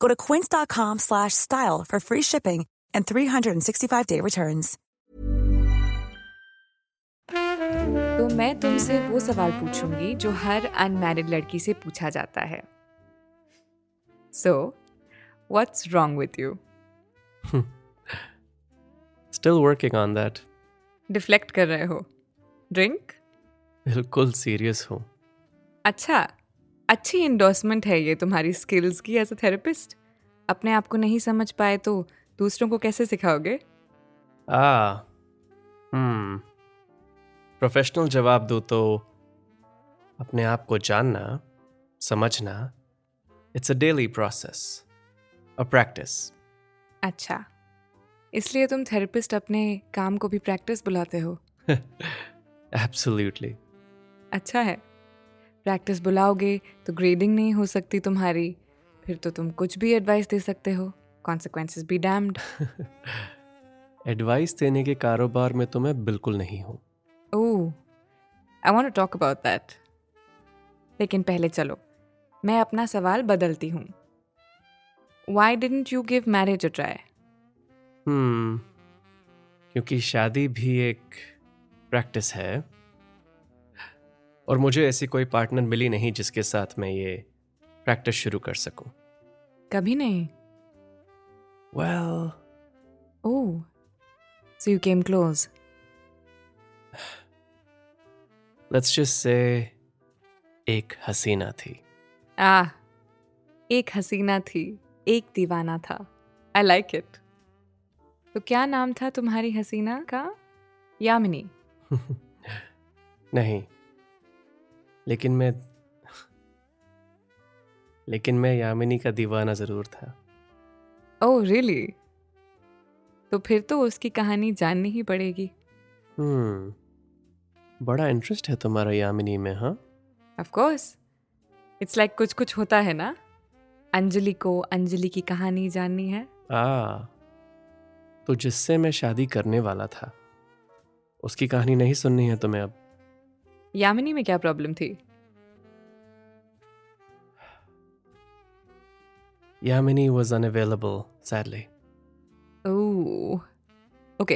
Go to quince.com slash style for free shipping and 365-day returns. तो मैं तुमसे वो सवाल पूछूंगी जो हर अनमैरिड लड़की से पूछा जाता है so what's wrong with you Still working on that. Deflect कर रहे हो ड्रिंक बिल्कुल सीरियस हूँ अच्छा अच्छी इंडोर्समेंट है ये तुम्हारी स्किल्स की एज अ थेरेपिस्ट अपने आप को नहीं समझ पाए तो दूसरों को कैसे सिखाओगे? आ हम्म प्रोफेशनल जवाब दो तो अपने आप को जानना समझना it's a daily process a practice अच्छा इसलिए तुम थेरेपिस्ट अपने काम को भी प्रैक्टिस बुलाते हो? एब्सोल्युटली अच्छा है। प्रैक्टिस बुलाओगे तो ग्रेडिंग नहीं हो सकती तुम्हारी। फिर तो तुम कुछ भी एडवाइस दे सकते हो। कॉन्सिक्वेंसेस बी डैम्ड एडवाइस देने के कारोबार में तो मैं बिल्कुल नहीं हूँ। ओह I want to talk about that लेकिन पहले चलो मैं अपना सवाल बदलती हूँ। Why didn't you give marriage a try क्योंकि शादी भी एक प्रैक्टिस है। और मुझे ऐसी कोई पार्टनर मिली नहीं जिसके साथ मैं ये प्रैक्टिस शुरू कर सकूँ। कभी नहीं? Well oh so you came close let's just say एक हसीना थी। आह एक हसीना थी एक दीवाना था। आई लाइक इट तो क्या नाम था तुम्हारी हसीना का? यामिनी। नहीं लेकिन मैं लेकिन मैं यामिनी का दीवाना ज़रूर था। Oh really really? तो फिर तो उसकी कहानी जाननी ही पड़ेगी। हम्म hmm. बड़ा इंटरेस्ट है तुम्हारा यामिनी में हाँ? ऑफ़ कोर्स इट्स लाइक कुछ कुछ होता है ना? अंजलि को अंजलि की कहानी जाननी है। आ तो जिससे मैं शादी करने वाला था उसकी कहानी नहीं सुननी है तुम्हें अब यामिनी में क्या प्रॉब्लम थी Yamini was unavailable sadly okay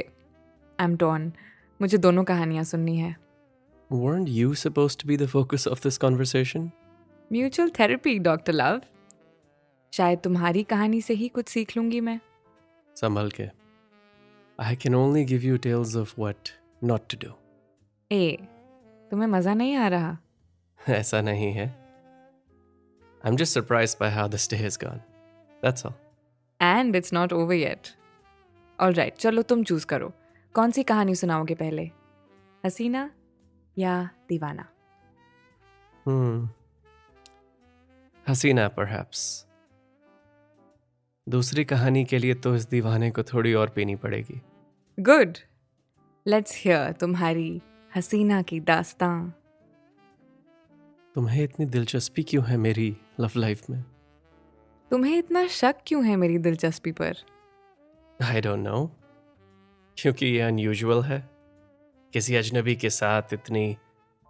I am torn मुझे दोनों कहानियाँ सुननी है weren't you supposed to be the focus of this conversation mutual therapy doctor love शायद तुम्हारी कहानी से ही कुछ सीख लूँगी मैं संभल के I can only give you tales of what not to do ए तुम्हें मज़ा नहीं आ रहा। ऐसा नहीं है। I'm just surprised by how this day has gone. That's all. And it's not over yet all right चलो तुम चूज़ करो। कौन सी कहानी सुनाओगे पहले? हसीना या दीवाना? Hmm. हसीना perhaps. दूसरी कहानी के लिए तो इस दीवाने को थोड़ी और पीनी पड़ेगी। गुड लेट्स हियर तुम्हारी हसीना की दास्तां। तुम्हें इतनी दिलचस्पी क्यों है मेरी लव लाइफ में? तुम्हें इतना शक क्यों है मेरी दिलचस्पी पर? आई डोंट नो क्योंकि ये अनयूजुअल है। किसी अजनबी के साथ इतनी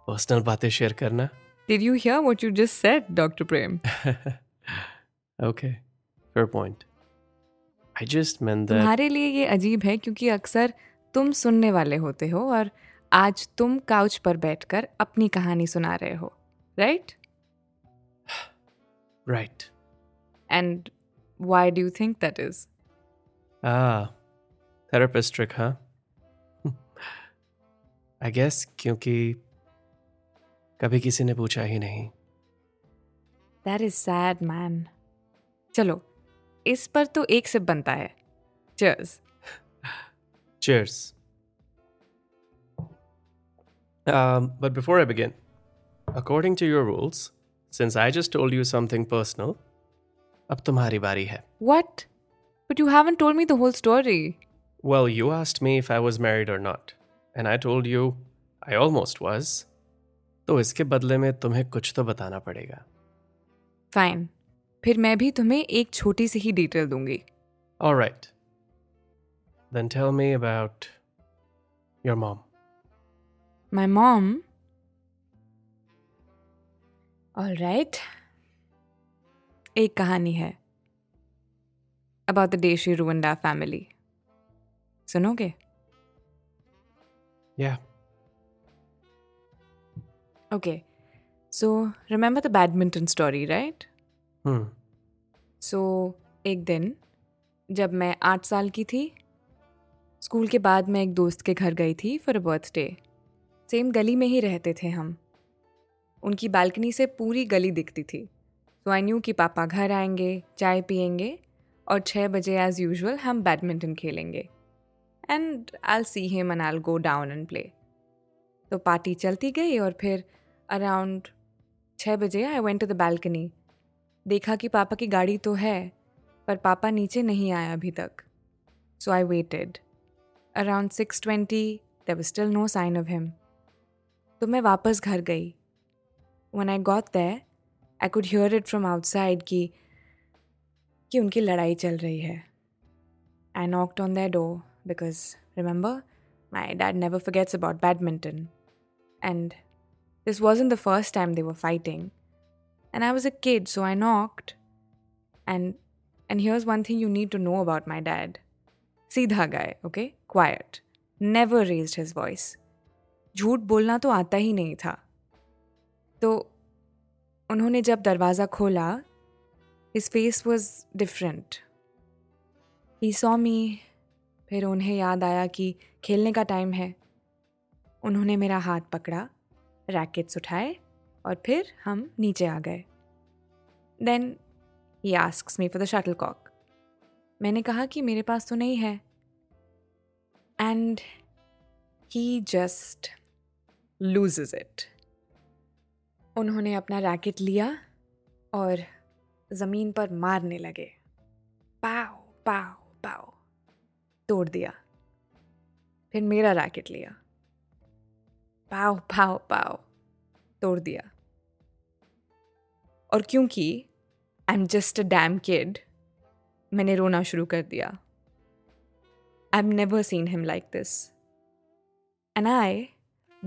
पर्सनल बातें शेयर करना। Did you hear what you just said, Dr. Prem? okay fair point. I just meant that तुम्हारे लिए ये अजीब है क्योंकि अक्सर तुम सुनने वाले होते हो और आज तुम काउच पर बैठकर अपनी कहानी सुना रहे हो right right and why do think that is ah therapist trick huh? I guess क्योंकि कभी किसी ने पूछा ही नहीं। दैट इज़ सैड मैन चलो इस पर तो एक सिप बनता है। Cheers Cheers. Um, but before I begin, according to your rules, since I just told you something personal, अब तुम्हारी बारी है. What? But you haven't told me the whole story. Well, you asked me if I was married or not, and I told you I almost was. तो इसके बदले में तुम्हें कुछ तो बताना पड़ेगा. फाइन फिर मैं भी तुम्हें एक छोटी सी ही डिटेल दूँगी All right. Then tell me about your mom. My mom all right एक कहानी है about the day she our family सुनोगे? Yeah. Okay so remember the badminton story right Hmm. So एक दिन जब मैं आठ साल की थी स्कूल के बाद मैं एक दोस्त के घर गई थी फॉर अ बर्थडे सेम गली में ही रहते थे हम। उनकी बालकनी से पूरी गली दिखती थी। सो आई न्यू कि पापा घर आएँगे, चाय पियेंगे और छः बजे एज़ यूजल हम बैडमिंटन खेलेंगे। And I see him and I go down and play तो पार्टी चलती गई और फिर अराउंड छः बजे I went to the balcony देखा कि पापा की गाड़ी तो है, पर पापा नीचे नहीं आया अभी तक। So I waited around six twenty there still no sign of him तो मैं वापस घर गई। When I got there I could hear it from outside की, कि उनकी लड़ाई चल रही है। I knocked on that door because remember my dad never forgets about badminton and this was in the first time they were fighting and I was a kid so I knocked and and here's one thing you need to know about my dad सीधा गए okay quite never raise his voice झूठ बोलना तो आता ही नहीं था। तो उन्होंने जब दरवाज़ा खोला, his face was different he saw me, फिर उन्हें याद आया कि खेलने का टाइम है। उन्होंने मेरा हाथ पकड़ा रैकेट्स उठाए और फिर हम नीचे आ गए। Then he asks me for the shuttlecock मैंने कहा कि मेरे पास तो नहीं है। And he just loses it उन्होंने अपना रैकेट लिया और ज़मीन पर मारने लगे। पाओ पाओ पाओ तोड़ दिया। फिर मेरा रैकेट लिया। पाओ पाओ पाओ तोड़ दिया। और क्योंकि I am just a damn kid मैंने रोना शुरू कर दिया। I am never seen him like this and I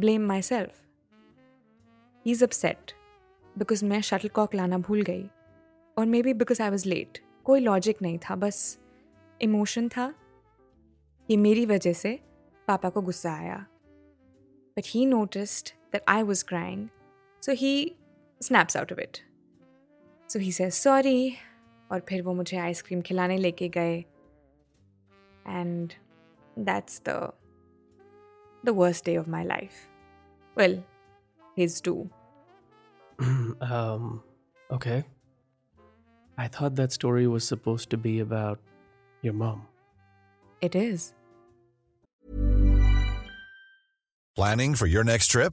blame myself he is upset because मैं शटल कॉक लाना भूल गई और maybe because I was late कोई लॉजिक नहीं था, बस इमोशन था कि मेरी वजह से पापा को गुस्सा आया। But he noticed that I was crying so he snaps out of it so he say sorry और फिर वो मुझे आइसक्रीम खिलाने लेके गए। And that's the the worst day of my life Well, his too. um, okay. I thought that story was supposed to be about your mom. It is. Planning for your next trip?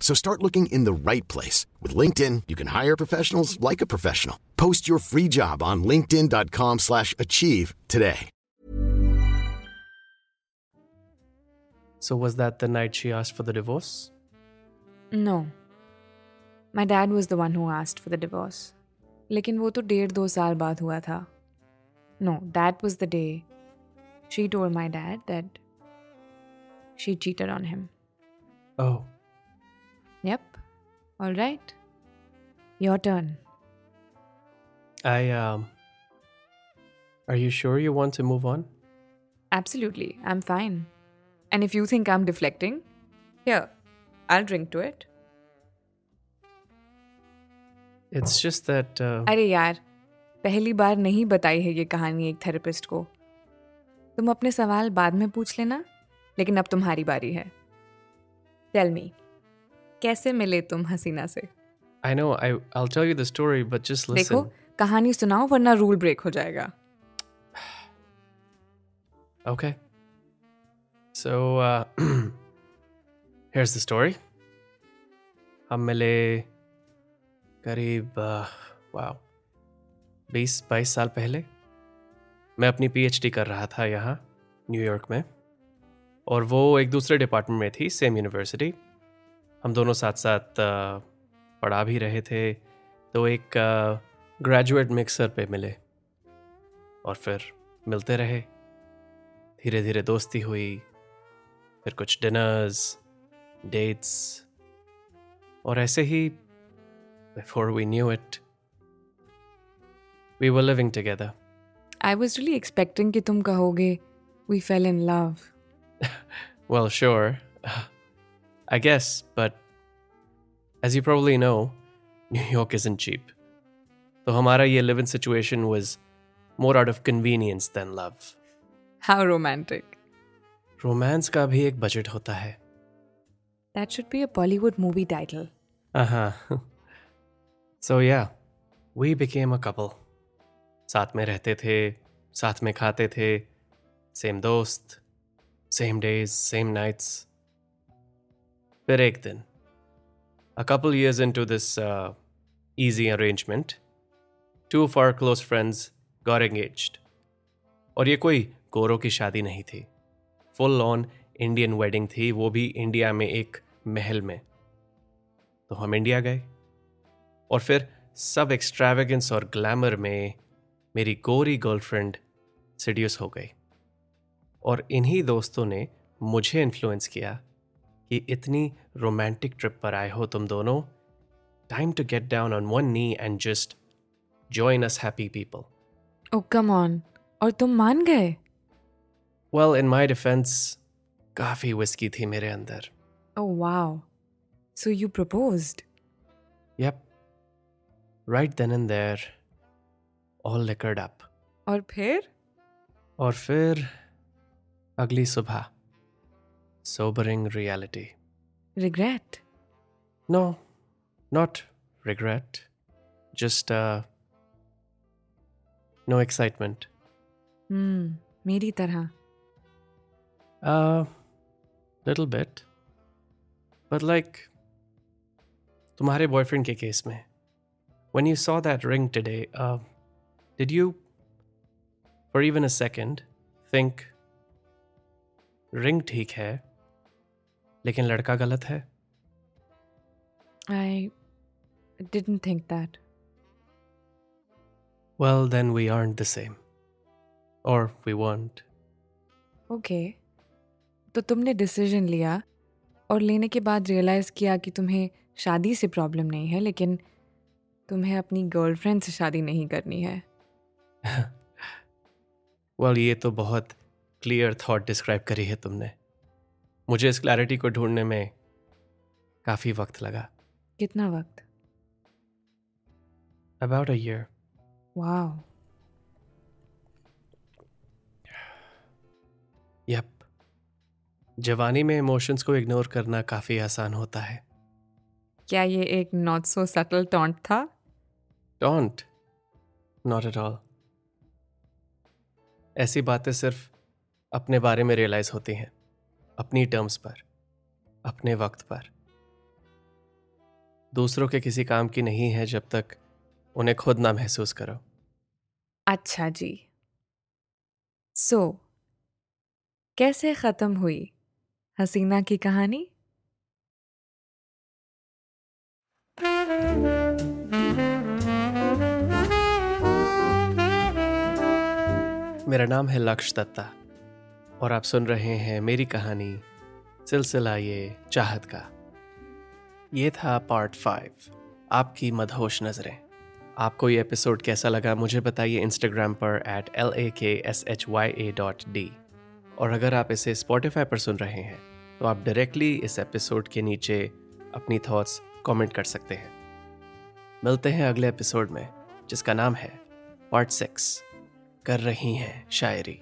So start looking in the right place. With LinkedIn, you can hire professionals like a professional. Post your free job on linkedin.com slash achieve today. So, was that the night she asked for the divorce? No. My dad was the one who asked for the divorce. लेकिन वो तो डेढ़ दो साल बाद हुआ था. No, that was the day she told my dad that she cheated on him. Oh, Yep. All right. Your turn. I, um. Are you sure you want to move on? Absolutely. I'm fine. And if you think I'm deflecting, here, I'll drink to it. It's just that. Uh, अरे यार पहली बार नहीं बताई है ये कहानी एक therapist को तुम अपने सवाल बाद में पूछ लेना लेकिन अब तुम्हारी बारी है टेल मी कैसे मिले तुम हसीना से I know I I'll tell you the story, but just listen. देखो कहानी सुनाओ वरना रूल ब्रेक हो जाएगा Okay. So, uh, here's the story. हम मिले करीब वाओ बीस बाईस साल पहले मैं अपनी पीएचडी कर रहा था यहाँ न्यूयॉर्क में और वो एक दूसरे डिपार्टमेंट में थी सेम यूनिवर्सिटी हम दोनों साथ साथ पढ़ा भी रहे थे तो एक ग्रेजुएट मिक्सर पे मिले। और फिर मिलते रहे। धीरे धीरे दोस्ती हुई। फिर कुछ डिनर्स डेट्स और ऐसे ही before we knew it we were living together I was really expecting कि तुम कहोगे we fell in love Well, sure. I guess, but as you probably know, New York isn't cheap. So हमारा ये live-in situation was more out of convenience than love. How romantic romance का भी एक budget होता है that should be a Bollywood movie title Uh-huh. so yeah, we became a couple. साथ में रहते थे साथ में खाते थे सेम दोस्त सेम डेज़ सेम नाइट्स फिर एक दिन a couple years this uh, easy arrangement, two of our close friends got engaged. और ये कोई गोरों की शादी नहीं थी। फुल ऑन इंडियन वेडिंग थी वो भी इंडिया में एक महल में। तो हम इंडिया गए। और फिर सब एक्स्ट्रावेगेंस और ग्लैमर में मेरी गोरी गर्लफ्रेंड सीडियस हो गई। और इन्हीं दोस्तों ने मुझे इन्फ्लुएंस किया। कि इतनी रोमांटिक ट्रिप पर आए हो तुम दोनों। Time to get down on one knee and just join us happy people oh come on और तुम मान गए? वेल इन माई डिफेंस काफ़ी विस्की थी मेरे अंदर। ओ wow so you proposed Yep. Right then and there, all liquored up. और फिर? और फिर अगली सुबह। sobering reality. Regret No, not regret. Just uh no excitement. Hmm मेरी तरह Uh little bit. But like तुम्हारे बॉयफ्रेंड के केस में when you saw that ring today, uh, did you, for even a second, think ring ठीक है लेकिन लड़का गलत है? I didn't think that. Well, then we aren't the same. Or we weren't. Okay तो तुमने डिसीज़न लिया और लेने के बाद रियलाइज़ किया कि तुम्हें शादी से प्रॉब्लम नहीं है लेकिन तुम्हें अपनी गर्लफ्रेंड से शादी नहीं करनी है। Well, ये तो बहुत क्लियर थॉट डिस्क्राइब करी है तुमने। मुझे इस क्लैरिटी को ढूँढने में काफ़ी वक्त लगा। कितना वक्त? अबाउट अ ईयर वाह यप जवानी में इमोशंस को इग्नोर करना काफ़ी आसान होता है। क्या ये एक नॉट सो सटल टॉन्ट था? टॉन्ट नॉट एट ऑल ऐसी बातें सिर्फ़ अपने बारे में रियलाइज़ होती हैं। अपनी टर्म्स पर अपने वक्त पर। दूसरों के किसी काम की नहीं है जब तक उन्हें खुद ना महसूस करो। अच्छा जी। सो so, कैसे ख़त्म हुई हसीना की कहानी? मेरा नाम है लक्ष दत्ता। और आप सुन रहे हैं मेरी कहानी, सिलसिला ये चाहत का। ये था पार्ट फाइव आपकी मदहोश नज़रें। आपको ये एपिसोड कैसा लगा मुझे बताइए इंस्टाग्राम पर at L A K S H Y A dot D और अगर आप इसे स्पॉटिफाई पर सुन रहे हैं तो आप डायरेक्टली इस एपिसोड के नीचे अपनी थॉट्स कमेंट कर सकते हैं। मिलते हैं अगले एपिसोड में, जिसका नाम है पार्ट सिक्स कर रही हैं शायरी।